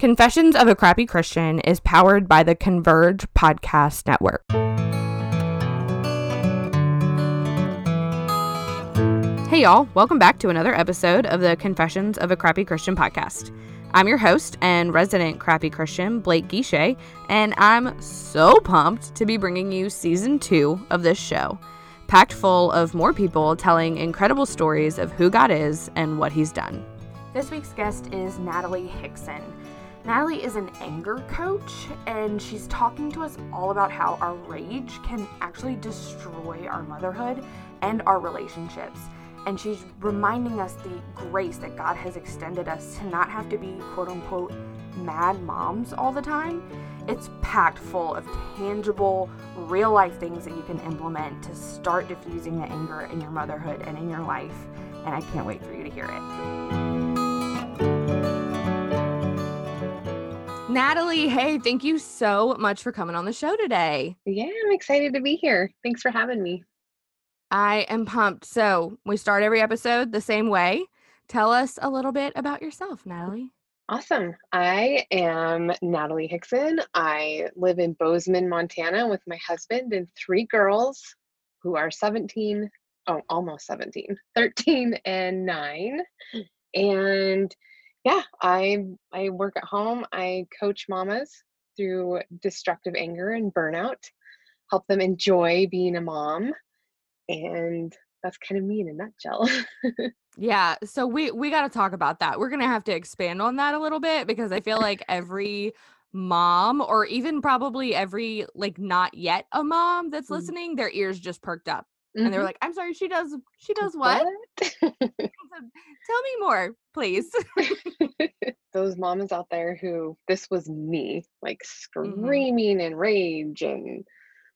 Confessions of a Crappy Christian is powered by the Converge Podcast Network. Hey, y'all, welcome back to another episode of the Confessions of a Crappy Christian podcast. I'm your host and resident crappy Christian, Blake Guichet, and I'm so pumped to be bringing you season two of this show, packed full of more people telling incredible stories of who God is and what He's done. This week's guest is Natalie Hickson. Natalie is an anger coach, and she's talking to us all about how our rage can actually destroy our motherhood and our relationships. And she's reminding us the grace that God has extended us to not have to be quote unquote mad moms all the time. It's packed full of tangible, real life things that you can implement to start diffusing the anger in your motherhood and in your life. And I can't wait for you to hear it. Natalie, hey, thank you so much for coming on the show today. Yeah, I'm excited to be here. Thanks for having me. I am pumped. So, we start every episode the same way. Tell us a little bit about yourself, Natalie. Awesome. I am Natalie Hickson. I live in Bozeman, Montana with my husband and three girls who are 17, oh, almost 17, 13 and 9. Hmm. And yeah, I I work at home. I coach mamas through destructive anger and burnout, help them enjoy being a mom, and that's kind of me in a nutshell. yeah, so we we got to talk about that. We're going to have to expand on that a little bit because I feel like every mom or even probably every like not yet a mom that's mm. listening, their ears just perked up. Mm-hmm. And they're like, "I'm sorry, she does she does what?" what? Tell me more, please. Those moms out there who this was me, like mm-hmm. screaming mm-hmm. in rage and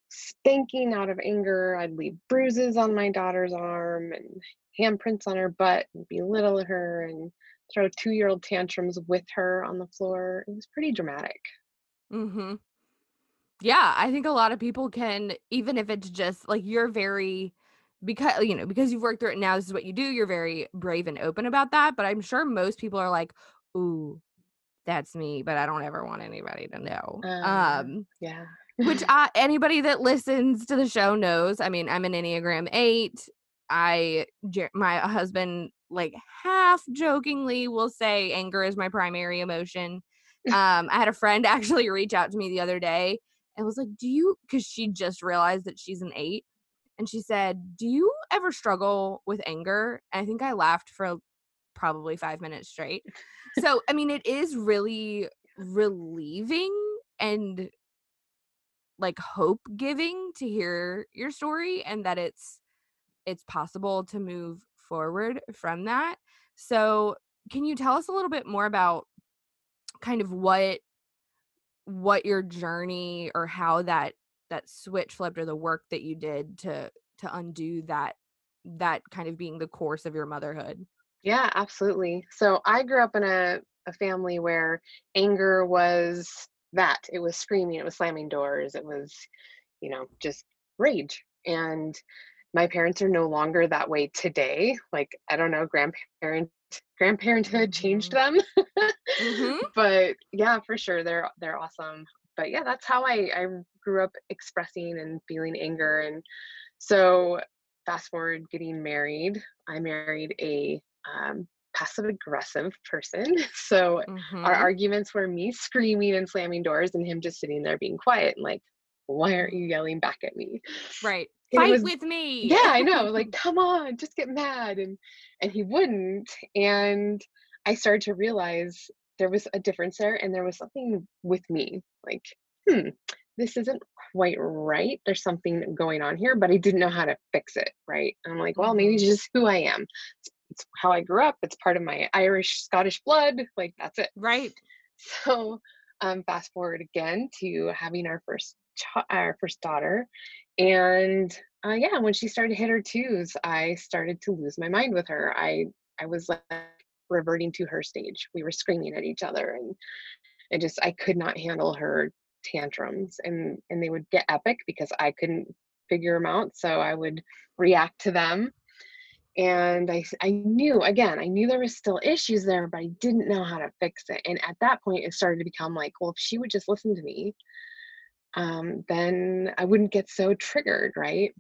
spanking out of anger. I'd leave bruises on my daughter's arm and handprints on her butt and belittle her and throw two year old tantrums with her on the floor. It was pretty dramatic. Mm-hmm. Yeah, I think a lot of people can, even if it's just like you're very because you know because you've worked through it now this is what you do you're very brave and open about that but i'm sure most people are like ooh that's me but i don't ever want anybody to know. Um, um yeah. which I, anybody that listens to the show knows i mean i'm an enneagram 8 i my husband like half jokingly will say anger is my primary emotion. Um i had a friend actually reach out to me the other day and was like do you because she just realized that she's an 8 and she said, Do you ever struggle with anger? And I think I laughed for probably five minutes straight. so, I mean, it is really relieving and like hope giving to hear your story and that it's it's possible to move forward from that. So, can you tell us a little bit more about kind of what what your journey or how that that switch flipped or the work that you did to to undo that that kind of being the course of your motherhood? Yeah absolutely. So i grew up in a, a family where anger was that. It was screaming it was slamming doors it was you know just rage. And my parents are no longer that way today. Like i don't know grandparent grandparenthood changed mm-hmm. them. Mm-hmm. but yeah for sure they're they're awesome but yeah, that's how I, I grew up expressing and feeling anger. And so, fast forward getting married, I married a um, passive aggressive person. So, mm-hmm. our arguments were me screaming and slamming doors and him just sitting there being quiet and like, why aren't you yelling back at me? Right. And Fight was, with me. Yeah, I know. Like, come on, just get mad. And and he wouldn't. And I started to realize there was a difference there and there was something with me like hmm this isn't quite right. There's something going on here but i didn't know how to fix it right? And i'm like well maybe it's mm-hmm. just who i am. It's, it's how i grew up. It's part of my irish scottish blood. Like that's it. Right. So um, fast forward again to having our first ch- our first daughter and uh, yeah when she started to hit her twos i started to lose my mind with her. I i was like reverting to her stage. We were screaming at each other and I just I could not handle her tantrums and and they would get epic because I couldn't figure them out. So I would react to them. and I, I knew again i knew there was still issues there but i didn't know how to fix it and at that point it started to become like well if she would just listen to me um, then i wouldn't get so triggered right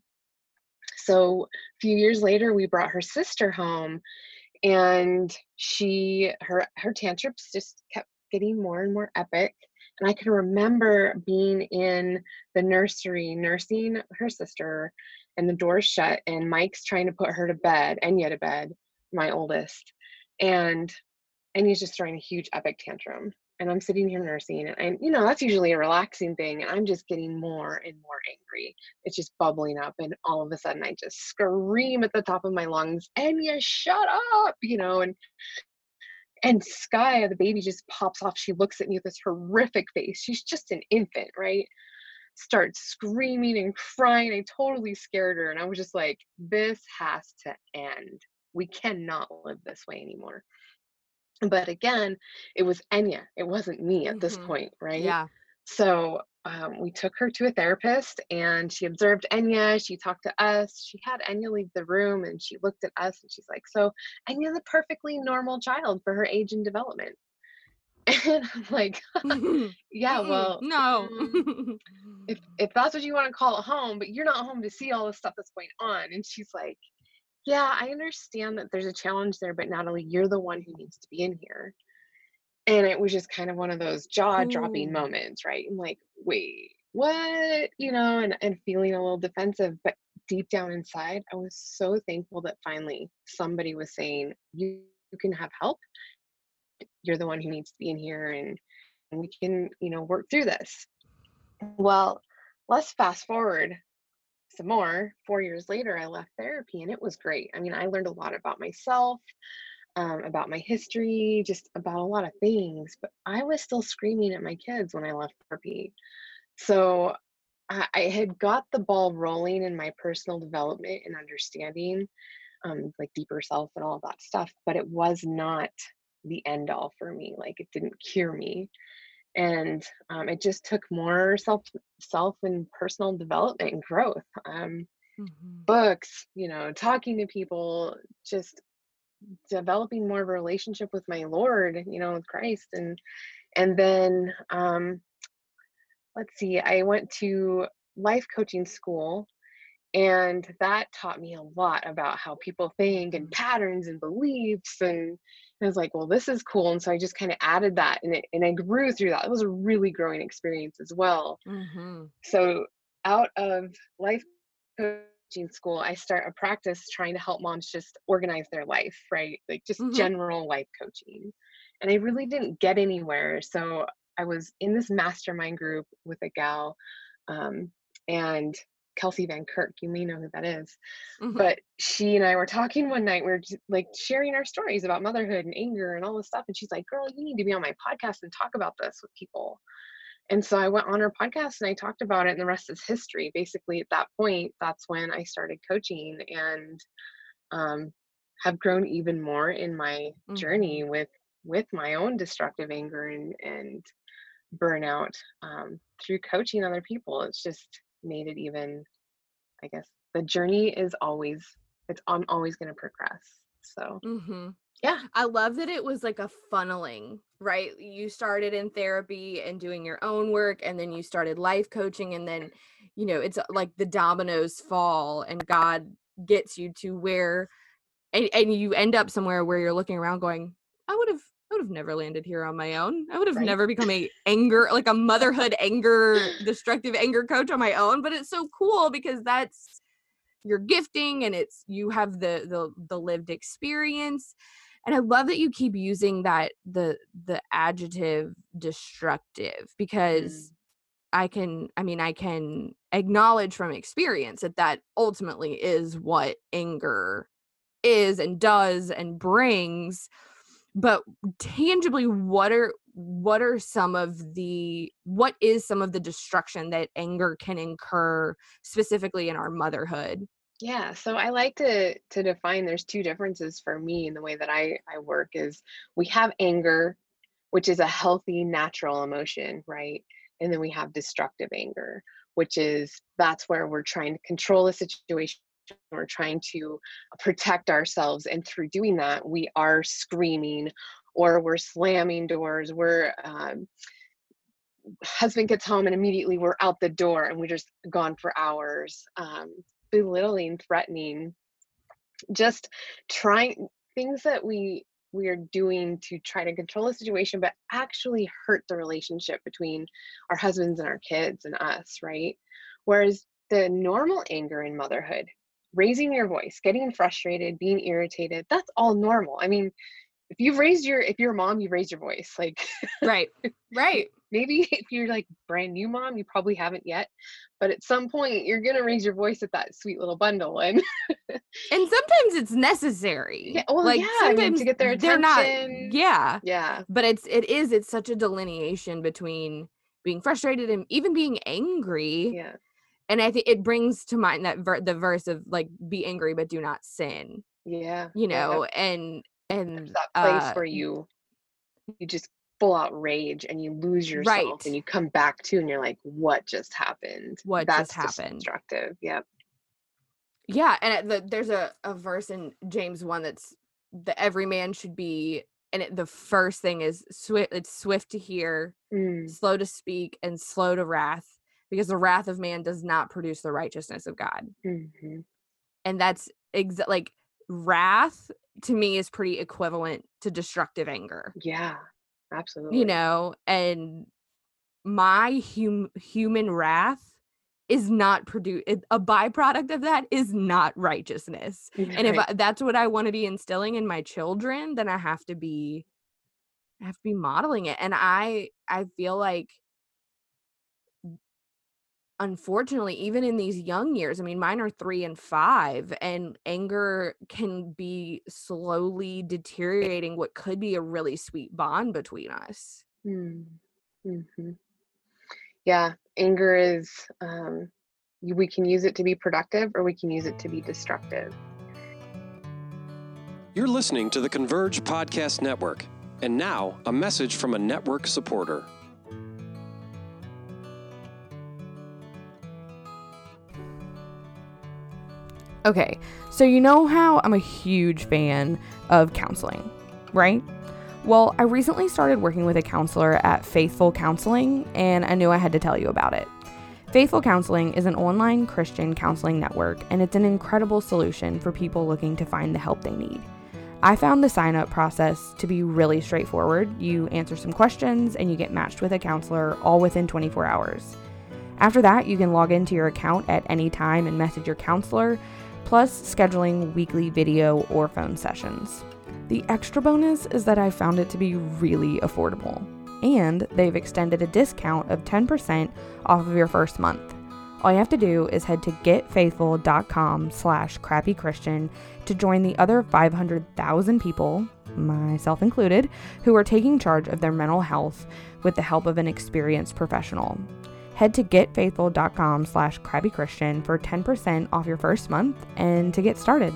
so a few years later we brought her sister home and she her her tantrums just kept getting more and more epic and i can remember being in the nursery nursing her sister and the door's shut and Mike's trying to put her to bed, and yet to bed, my oldest. And and he's just throwing a huge epic tantrum. And I'm sitting here nursing and, and you know, that's usually a relaxing thing. And I'm just getting more and more angry. It's just bubbling up. And all of a sudden I just scream at the top of my lungs, Enya, shut up, you know, and and Sky, the baby, just pops off. She looks at me with this horrific face. She's just an infant, right? Starts screaming and crying. I totally scared her. And I was just like, this has to end. We cannot live this way anymore. But again, it was Enya. It wasn't me at mm-hmm. this point, right? Yeah. So um, we took her to a therapist and she observed Enya. She talked to us. She had Enya leave the room and she looked at us and she's like, So Enya's a perfectly normal child for her age and development. And I'm like, yeah, well, no. If if that's what you want to call it home, but you're not home to see all the stuff that's going on. And she's like, yeah, I understand that there's a challenge there, but Natalie, you're the one who needs to be in here. And it was just kind of one of those jaw dropping mm. moments, right? I'm like, wait, what? You know, and, and feeling a little defensive. But deep down inside, I was so thankful that finally somebody was saying, you, you can have help you're the one who needs to be in here and, and we can you know work through this well let's fast forward some more four years later i left therapy and it was great. I mean i learned a lot about myself um, about my history just about a lot of things but i was still screaming at my kids when i left therapy. So I, I had got the ball rolling in my personal development and understanding um, like deeper self and all that stuff but it was not the end all for me like it didn't cure me and um, it just took more self self and personal development and growth um, mm-hmm. books you know talking to people just developing more of a relationship with my lord you know with christ and and then um let's see i went to life coaching school and that taught me a lot about how people think and mm-hmm. patterns and beliefs and I was like, well, this is cool. And so I just kind of added that and it, and I grew through that. It was a really growing experience as well. Mm-hmm. So out of life coaching school, I start a practice trying to help moms just organize their life, right? Like just mm-hmm. general life coaching. And I really didn't get anywhere. So I was in this mastermind group with a gal um, and Kelsey Van Kirk. You may know who that is. Mm-hmm. But she and I were talking one night. We are like sharing our stories about motherhood and anger and all this stuff. And she's like, "Girl, you need to be on my podcast and talk about this with people." And so I went on her podcast and I talked about it, and the rest is history. Basically, at that point, that's when I started coaching and um, have grown even more in my mm-hmm. journey with with my own destructive anger and and burnout um, through coaching other people. It's just made it even i guess the journey is always it's i'm always going to progress so mm-hmm. yeah i love that it was like a funneling right you started in therapy and doing your own work and then you started life coaching and then you know it's uh, like the dominoes fall and god gets you to where and, and you end up somewhere where you're looking around going i would have I would have never landed here on my own. I would have right. never become a anger, like a motherhood anger, destructive anger coach on my own. But it's so cool because that's your gifting and it's you have the the the lived experience. And I love that you keep using that the the adjective destructive because mm. I can I mean I can acknowledge from experience that that ultimately is what anger is and does and brings but tangibly what are what are some of the what is some of the destruction that anger can incur specifically in our motherhood? Yeah so i like to to define there's two differences for me in the way that i i work is we have anger which is a healthy natural emotion right? And then we have destructive anger which is that's where we're trying to control a situation we're trying to protect ourselves and through doing that we are screaming or we're slamming doors we're um, husband gets home and immediately we're out the door and we're just gone for hours um, belittling threatening just trying things that we we are doing to try to control the situation but actually hurt the relationship between our husbands and our kids and us right? Whereas the normal anger in motherhood raising your voice getting frustrated being irritated that's all normal. I mean if you've raised your if you're a mom you've raised your voice like right. Right. maybe if you're like brand new mom you probably haven't yet but at some point you're gonna raise your voice at that sweet little bundle and and sometimes it's necessary. Yeah well like yeah sometimes I mean, to get their attention they're not yeah. Yeah. But it's it is it's such a delineation between being frustrated and even being angry yeah and i think it brings to mind that ver- the verse of like be angry but do not sin yeah you know yeah. and and There's that place uh, where you you just full out rage and you lose yourself right. and you come back to and you're like what just happened what that's just happened destructive yep yeah and the, there's a, a verse in james 1 that's the every man should be and it, the first thing is swift it's swift to hear mm. slow to speak and slow to wrath because the wrath of man does not produce the righteousness of god. Mm-hmm. and that's exa- like wrath to me is pretty equivalent to destructive anger. Yeah absolutely. you know? And my hum- human wrath is not produce a byproduct of that is not righteousness. Right. and if I, that's what i want to be instilling in my children then i have to be i have to be modeling it. And i i feel like unfortunately even in these young years i mean mine are 3 and 5 and anger can be slowly deteriorating what could be a really sweet bond between us. Mm. hmm yeah anger is um, we can use it to be productive or we can use it to be destructive. You're listening to the converge podcast network and now a message from a network supporter Okay, so you know how I'm a huge fan of counseling, right? Well, I recently started working with a counselor at Faithful Counseling, and I knew I had to tell you about it. Faithful Counseling is an online Christian counseling network, and it's an incredible solution for people looking to find the help they need. I found the sign up process to be really straightforward. You answer some questions and you get matched with a counselor all within 24 hours. After that, you can log into your account at any time and message your counselor, plus scheduling weekly video or phone sessions. The extra bonus is that I found it to be really affordable, and they've extended a discount of 10% off of your first month. All you have to do is head to getfaithful.com slash crappychristian to join the other 500,000 people, myself included, who are taking charge of their mental health with the help of an experienced professional. Head to getfaithful.com slash crappychristian for 10% off your first month and to get started.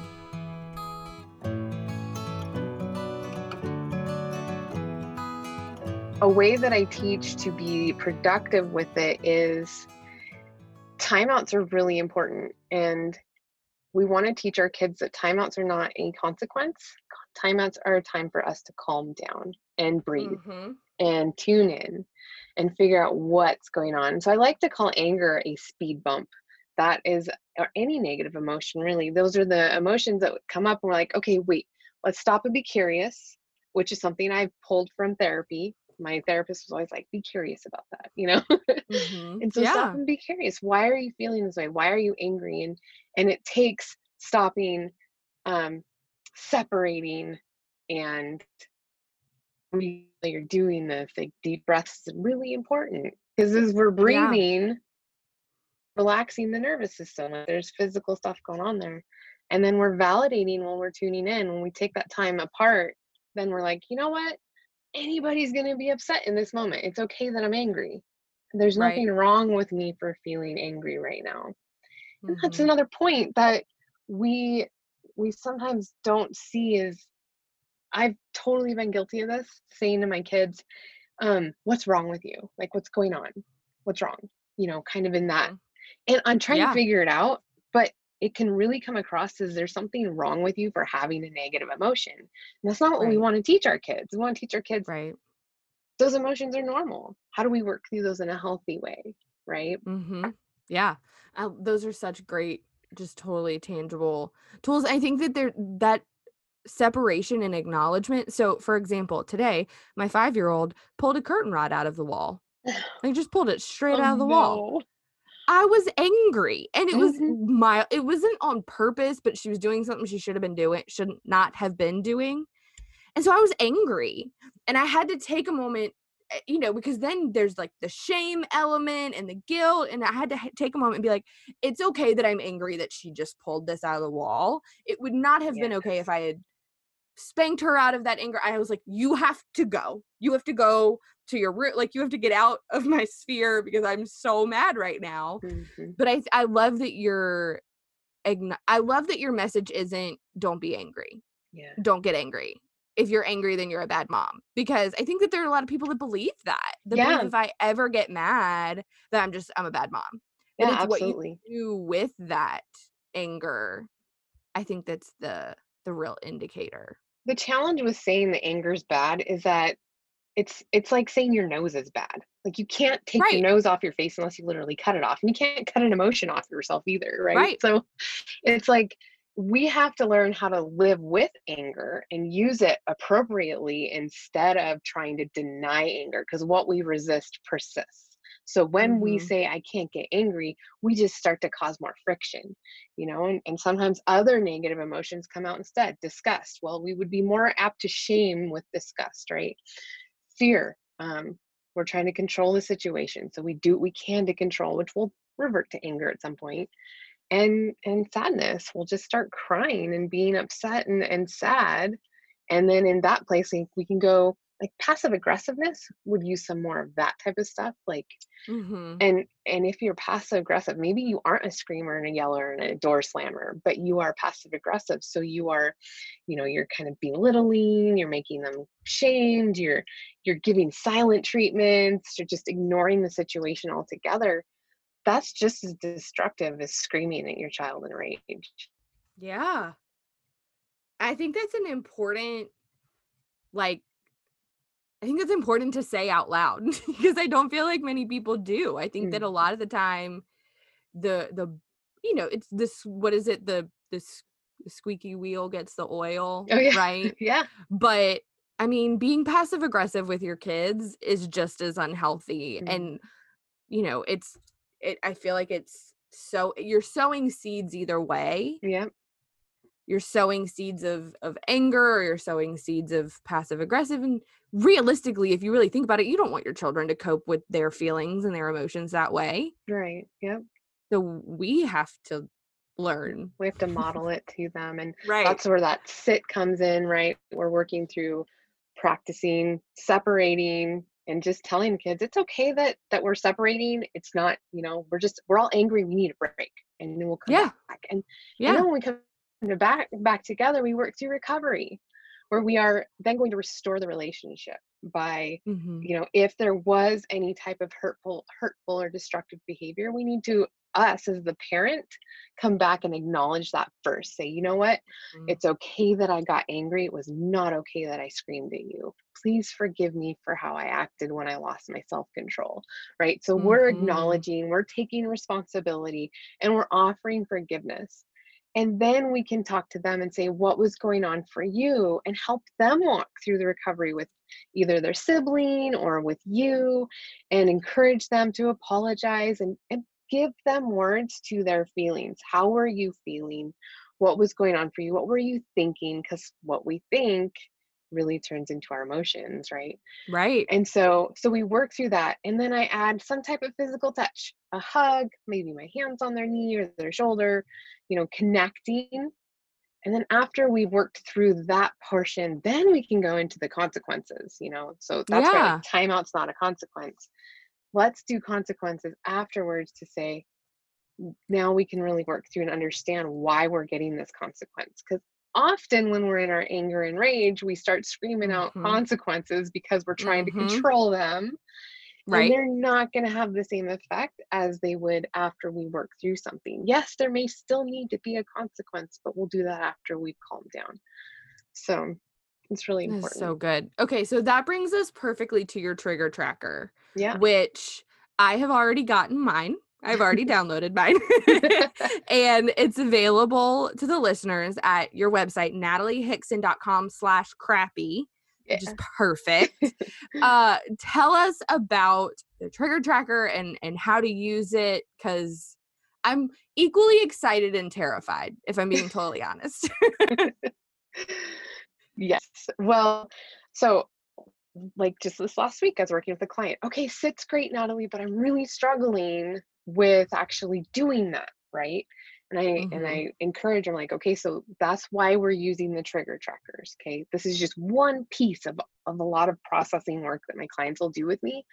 A way that I teach to be productive with it is timeouts are really important. And we want to teach our kids that timeouts are not a consequence. Timeouts are a time for us to calm down and breathe mm-hmm. and tune in and figure out what's going on. So I like to call anger a speed bump. That is, or any negative emotion, really. Those are the emotions that come up and we're like, okay, wait, let's stop and be curious, which is something I've pulled from therapy. My therapist was always like, be curious about that, you know? Mm-hmm. and so yeah. stop and be curious. Why are you feeling this way? Why are you angry? And and it takes stopping, um, separating and you're doing this, like deep breaths is really important because as we're breathing, yeah. relaxing the nervous system, there's physical stuff going on there. And then we're validating when we're tuning in. When we take that time apart, then we're like, you know what? Anybody's going to be upset in this moment. It's okay that I'm angry. There's right. nothing wrong with me for feeling angry right now. Mm-hmm. And that's another point that we we sometimes don't see as I've totally been guilty of this, saying to my kids, um, what's wrong with you? Like, what's going on? What's wrong? You know, kind of in that. And I'm trying yeah. to figure it out, but it can really come across as there's something wrong with you for having a negative emotion. And that's not what we want to teach our kids. We want to teach our kids Right. those emotions are normal. How do we work through those in a healthy way? Right. Mm-hmm. Yeah. Uh, those are such great, just totally tangible tools. I think that there that separation and acknowledgement. So, for example, today my five year old pulled a curtain rod out of the wall. Like just pulled it straight Oh, out of the wall. I was angry, and it was Mhm. my. It wasn't on purpose, but she was doing something she should have been doing, should not have been doing, and so I was angry, and I had to take a moment, eh, you know, because then there's like the shame element and the guilt, and I had to take a moment and be like, it's okay that I'm angry that she just pulled this out of the wall. It would not have been okay if I had spanked her out of that anger. I was like, you have to go. You have to go to your root. Like you have to get out of my sphere because I'm so mad right now Mhm. but I I love that your I love that your message isn't don't be angry. Yeah. Don't get angry. If you're angry, then you're a bad mom. Because I think that there are a lot of people that believe that. That Yeah. if I ever get mad, that I'm just I'm a bad mom. But Yeah, it's what you do with that anger. I think that's the the real indicator. The challenge with saying the anger's bad is that it's it's like saying your nose is bad. Like you can't take Right. your nose off your face unless you literally cut it off. And you can't cut an emotion off yourself either, right? Right. So it's like we have to learn how to live with anger and use it appropriately instead of trying to deny anger because what we resist persists. So when we Mhm. say I can't get angry, we just start to cause more friction, you know, and, and sometimes other negative emotions come out instead. Disgust. Well, we would be more apt to shame with disgust, right? Fear. Um, we're trying to control the situation. So we do what we can to control, which will revert to anger at some point. And and sadness. We'll just start crying and being upset and, and sad. And then in that place we, we can go like passive aggressiveness would use some more of that type of stuff. Like Mm-hmm. and and if you're passive aggressive maybe you aren't a screamer and a yeller and a door slammer but you are passive aggressive so you are you know you're kind of belittling you're making them shamed you're you're giving silent treatments you're just ignoring the situation altogether that's just as destructive as screaming at your child in rage Yeah. I think that's an important like I think it's important to say out loud because I don't feel like many people do. I think that Mm. a lot of the time the the you know, it's this what is it the this squeaky wheel gets the oil, oh yeah right? yeah But I mean, being passive aggressive with your kids is just as unhealthy Mhm. and you know, it's it I feel like it's so you're sowing seeds either way yeah you're sowing seeds of of anger or you're sowing seeds of passive aggressive and realistically if you really think about it you don't want your children to cope with their feelings and their emotions that way. Right yep. So we have to learn. We have to model it to them and right. that's where that sit comes in right? We're working through practicing separating and just telling kids it's okay that that we're separating. It's not you know we're just we're all angry. We need a break. And then we'll come Yeah. back and, and yeah. then when we come back back together we work through recovery where we are then going to restore the relationship by Mhm. you know if there was any type of hurtful hurtful or destructive behavior we need to us as the parent come back and acknowledge that first say you know what Mm. it's okay that i got angry it was not okay that i screamed at you please forgive me for how i acted when i lost my self-control right so we're Mhm. acknowledging we're taking responsibility and we're offering forgiveness and then we can talk to them and say what was going on for you and help them walk through the recovery with either their sibling or with you and encourage them to apologize and, and give them words to their feelings. How were you feeling? What was going on for you? What were you thinking? Because what we think really turns into our emotions, right? right And so so we work through that. And then I add some type of physical touch, a hug, maybe my hands on their knee or their shoulder, you know, connecting. And then after we've worked through that portion, then we can go into the consequences, you know. So that's why Yeah. like, timeout's not a consequence. Let's do consequences afterwards to say, now we can really work through and understand why we're getting this consequence. Because often when we're in our anger and rage, we start screaming out Mhm. consequences because we're trying Mhm. to control them. Right. And they're not going to have the same effect as they would after we work through something. Yes, there may still need to be a consequence, but we'll do that after we've calmed down. So it's really important. so good. Okay, so that brings us perfectly to your trigger tracker, yeah. which I have already gotten mine. I've already downloaded mine. and it's available to the listeners at your website, nataliehickson.com slash crappy, which is perfect. uh tell us about the trigger tracker and and how to use it because I'm equally excited and terrified, if I'm being totally honest. yes. Well, so like just this last week, I was working with a client. Okay, sit's great, Natalie, but I'm really struggling with actually doing that, right? And I and Mhm. I encourage them like, okay, so that's why we're using the trigger trackers. Okay. This is just one piece of, of a lot of processing work that my clients will do with me.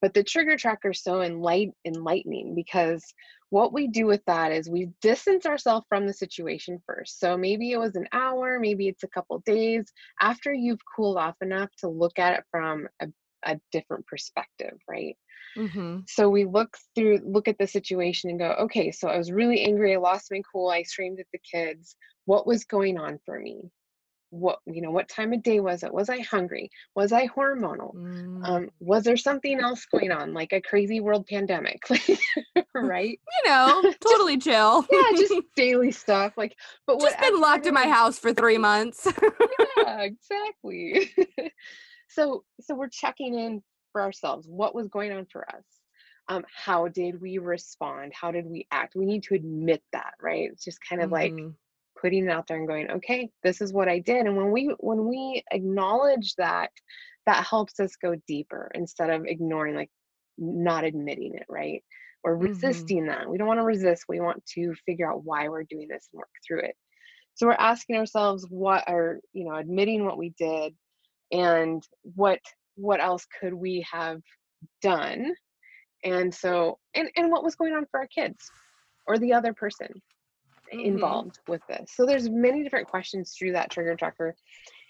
But the trigger tracker is so enlight, enlightening because what we do with that is we distance ourselves from the situation first. So maybe it was an hour, maybe it's a couple days after you've cooled off enough to look at it from a, a different perspective, right? hmm So we look through, look at the situation and go, okay, so I was really angry. I lost my cool. I screamed at the kids. What was going on for me? What, you know, what time of day was it? Was I hungry? Was I hormonal? Mm. Um, was there something else going on, like a crazy world pandemic? right? you know, Just- totally chill. Yeah, just daily stuff. Like, but what just been locked in my house for three months. yeah, exactly. So so we're checking in for ourselves. What was going on for us? Um, how did we respond? How did we act? We need to admit that, right? It's just kind of like Mhm. putting it out there and going, okay, this is what I did. And when we when we acknowledge that, that helps us go deeper instead of ignoring, like not admitting it, right? Or Mhm. resisting that. We don't want to resist. We want to figure out why we're doing this and work through it. So we're asking ourselves what are, you know, admitting what we did and what what else could we have done? And so and and what was going on for our kids or the other person Mhm. involved with this. So there's many different questions through that trigger tracker.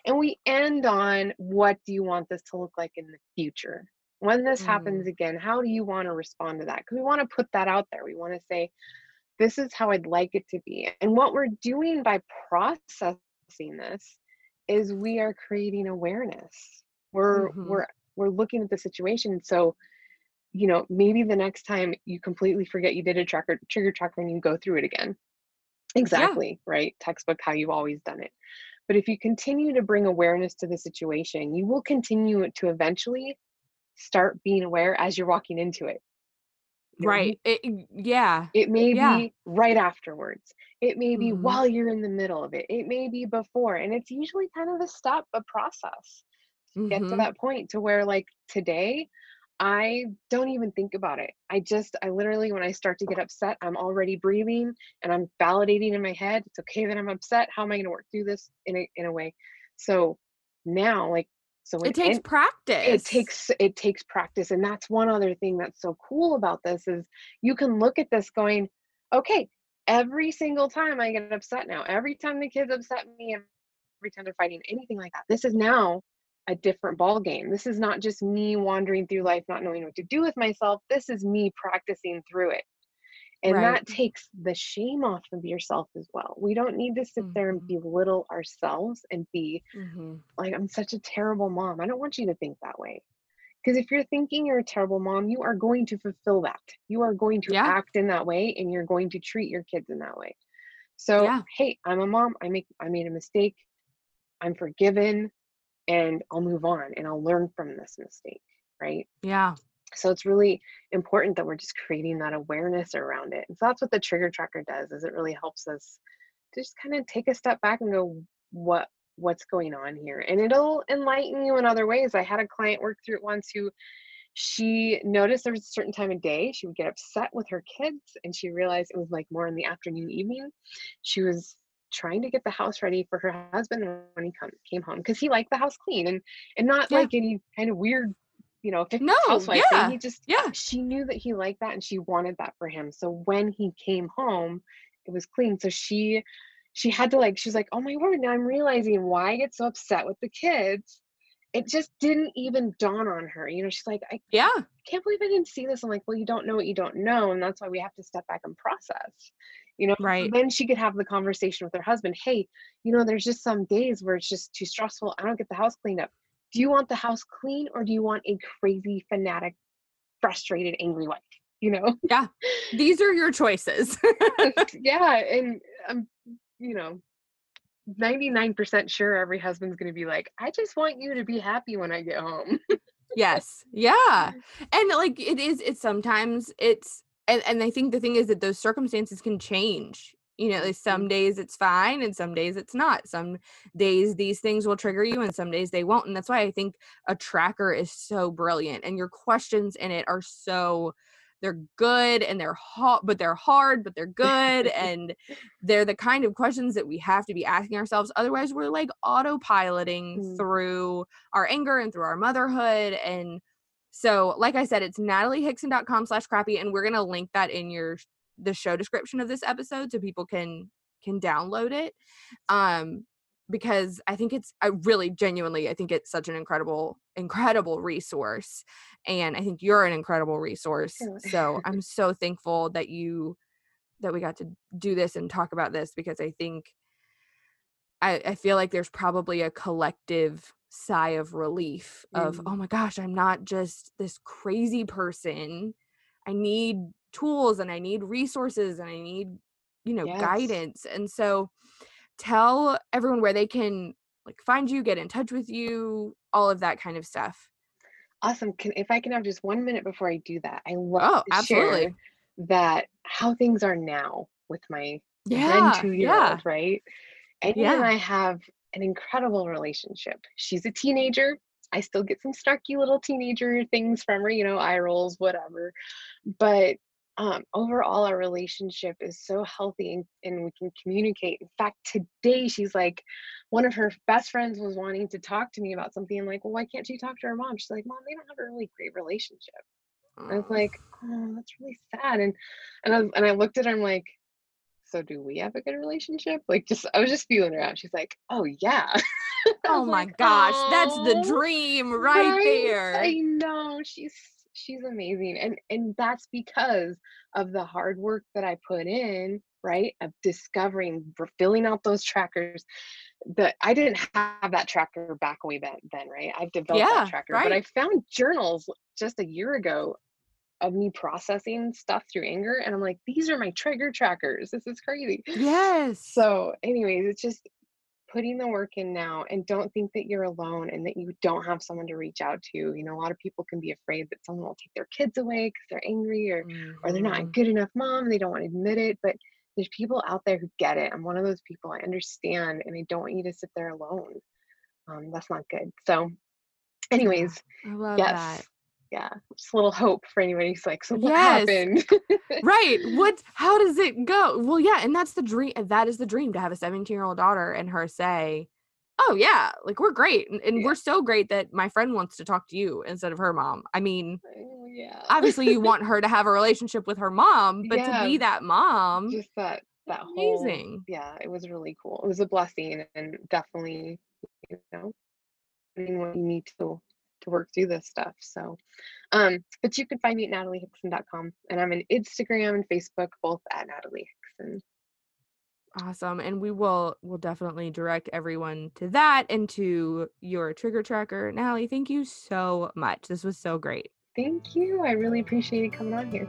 And we end on what do you want this to look like in the future? When this happens again, how do you want to respond to that? Because we want to put that out there. We want to say, this is how I'd like it to be. And what we're doing by processing this is we are creating awareness. We're Mhm. we're we're looking at the situation. So, you know, maybe the next time you completely forget you did a tracker trigger tracker and you go through it again. Exactly, right? Textbook how you've always done it. But if you continue to bring awareness to the situation, you will continue to eventually start being aware as you're walking into it. You know, you- Right. It, yeah. it may Yeah. be right afterwards. It may be Mhm. while you're in the middle of it. It may be before. And it's usually kind of a step, a process to get to Mhm. that point to where, like, today, I don't even think about it. I just, I literally, when I start to get upset, I'm already breathing and I'm validating in my head. It's okay that I'm upset. How am I going to work through this in a, in a way? So now, like, so when It takes an- practice. it takes it takes practice and that's one other thing that's so cool about this is you can look at this going okay every single time i get upset now every time the kids upset me every time they're fighting anything like that. This is now a different ball game this is not just me wandering through life not knowing what to do with myself. This is me practicing through it and Right. that takes the shame off of yourself as well we don't need to sit there and Mhm. belittle ourselves and be Mhm. like I'm such a terrible mom. I don't want you to think that way. Because if you're thinking you're a terrible mom, you are going to fulfill that. You are going to Yeah. act in that way and you're going to treat your kids in that way. So, Yeah. hey, I'm a mom. I make I made a mistake. I'm forgiven and I'll move on and I'll learn from this mistake, right? Yeah. So it's really important that we're just creating that awareness around it. And so that's what the trigger tracker does is it really helps us to just kind of take a step back and go, what what's going on here? And it'll enlighten you in other ways. I had a client work through it once who she noticed there was a certain time of day she would get upset with her kids and she realized it was like more in the afternoon evening she was trying to get the house ready for her husband when he come, came home because he liked the house clean and and not Yeah. like any kind of weird you know 50s No, housewife yeah, thing he just Yeah. she knew that he liked that and she wanted that for him so when he came home it was clean so she she had to like she's like oh my word now i'm realizing why i get so upset with the kids it just didn't even dawn on her. You know, she's like, I Yeah. can't believe I didn't see this. I'm like, well, you don't know what you don't know. And that's why we have to step back and process. You know, Right. then she could have the conversation with her husband. Hey, you know, there's just some days where it's just too stressful. I don't get the house cleaned up. Do you want the house clean or do you want a crazy, fanatic, frustrated, angry wife? You know? Yeah. These are your choices. yeah. And I'm, you know, 99% sure every husband's going to be like, I just want you to be happy when I get home. yes. Yeah. And like it is it's sometimes it's and and I think the thing is that those circumstances can change. You know, some days it's fine and some days it's not. Some days these things will trigger you and some days they won't. And that's why I think a tracker is so brilliant and your questions in it are so they're good and they're hot but they're hard but they're good and they're the kind of questions that we have to be asking ourselves otherwise we're like autopiloting Mm. through our anger and through our motherhood and so like i said it's nataliehickson.com slash crappy and we're going to link that in your the show description of this episode so people can can download it um because i think it's i really genuinely i think it's such an incredible incredible resource and i think you're an incredible resource so i'm so thankful that you that we got to do this and talk about this because i think I, I feel like there's probably a collective sigh of relief of Mm. oh my gosh i'm not just this crazy person i need tools and i need resources and i need you know Yes. guidance and so tell everyone where they can like find you get in touch with you all of that kind of stuff Awesome. Can if I can have just one minute before I do that, I love oh absolutely share that how things are now with my then two year yeah old, right? And Yeah. and I have an incredible relationship. She's a teenager. I still get some snarky little teenager things from her, you know, eye rolls, whatever. But um, overall, our relationship is so healthy and, and we can communicate. In fact, today she's like, one of her best friends was wanting to talk to me about something. I'm like, well, why can't she talk to her mom? She's like, mom, they don't have a really great relationship. I was like, oh, that's really sad. And and I, and I looked at her. I'm like, so do we have a good relationship? Like, just I was just feeling her out. She's like, oh yeah. Oh my like, gosh that's the dream right, there I know she's she's amazing, and and that's because of the hard work that I put in, right? Of discovering, filling out those trackers. That I didn't have that tracker back way then, then right? I've developed Yeah, that tracker, but I found journals just a year ago of me processing stuff through anger, and I'm like, these are my trigger trackers. This is crazy. yes So, anyways, it's just putting the work in now and don't think that you're alone and that you don't have someone to reach out to. You know, a lot of people can be afraid that someone will take their kids away because they're angry or or they're not a Mhm. good enough mom, they don't want to admit it, but there's people out there who get it. I'm one of those people. I understand and I don't want you to sit there alone. Um, that's not good. So, anyways, i love yes. that Yeah, just a little hope for anybody who's like, so what Yes. happened? right what how does it go well yeah and that's the dream that is the dream to have a 17 year old daughter and her say oh yeah like we're great and, and Yeah. we're so great that my friend wants to talk to you instead of her mom i mean Oh, yeah. obviously you want her to have a relationship with her mom but to be that mom just that that whole amazing yeah it was really cool it was a blessing and definitely you know what you need to to work through this stuff so um but you can find me at nataliehickson.com and i'm on instagram and facebook both at natalie hickson awesome and we will will definitely direct everyone to that and to your trigger tracker. Natalie thank you so much this was so great. Thank you i really appreciated coming on here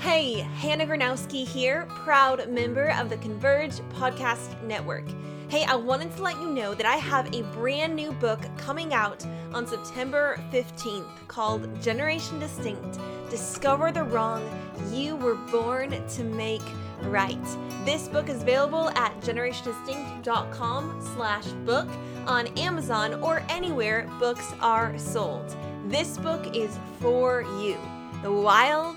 Hey, Hannah Gronowski here, proud member of the Converge Podcast Network. Hey, I wanted to let you know that I have a brand new book coming out on September 15th called Generation Distinct Discover the Wrong You Were Born to Make Right. This book is available at generationdistinct.com slash book on Amazon or anywhere books are sold. This book is for you the wild,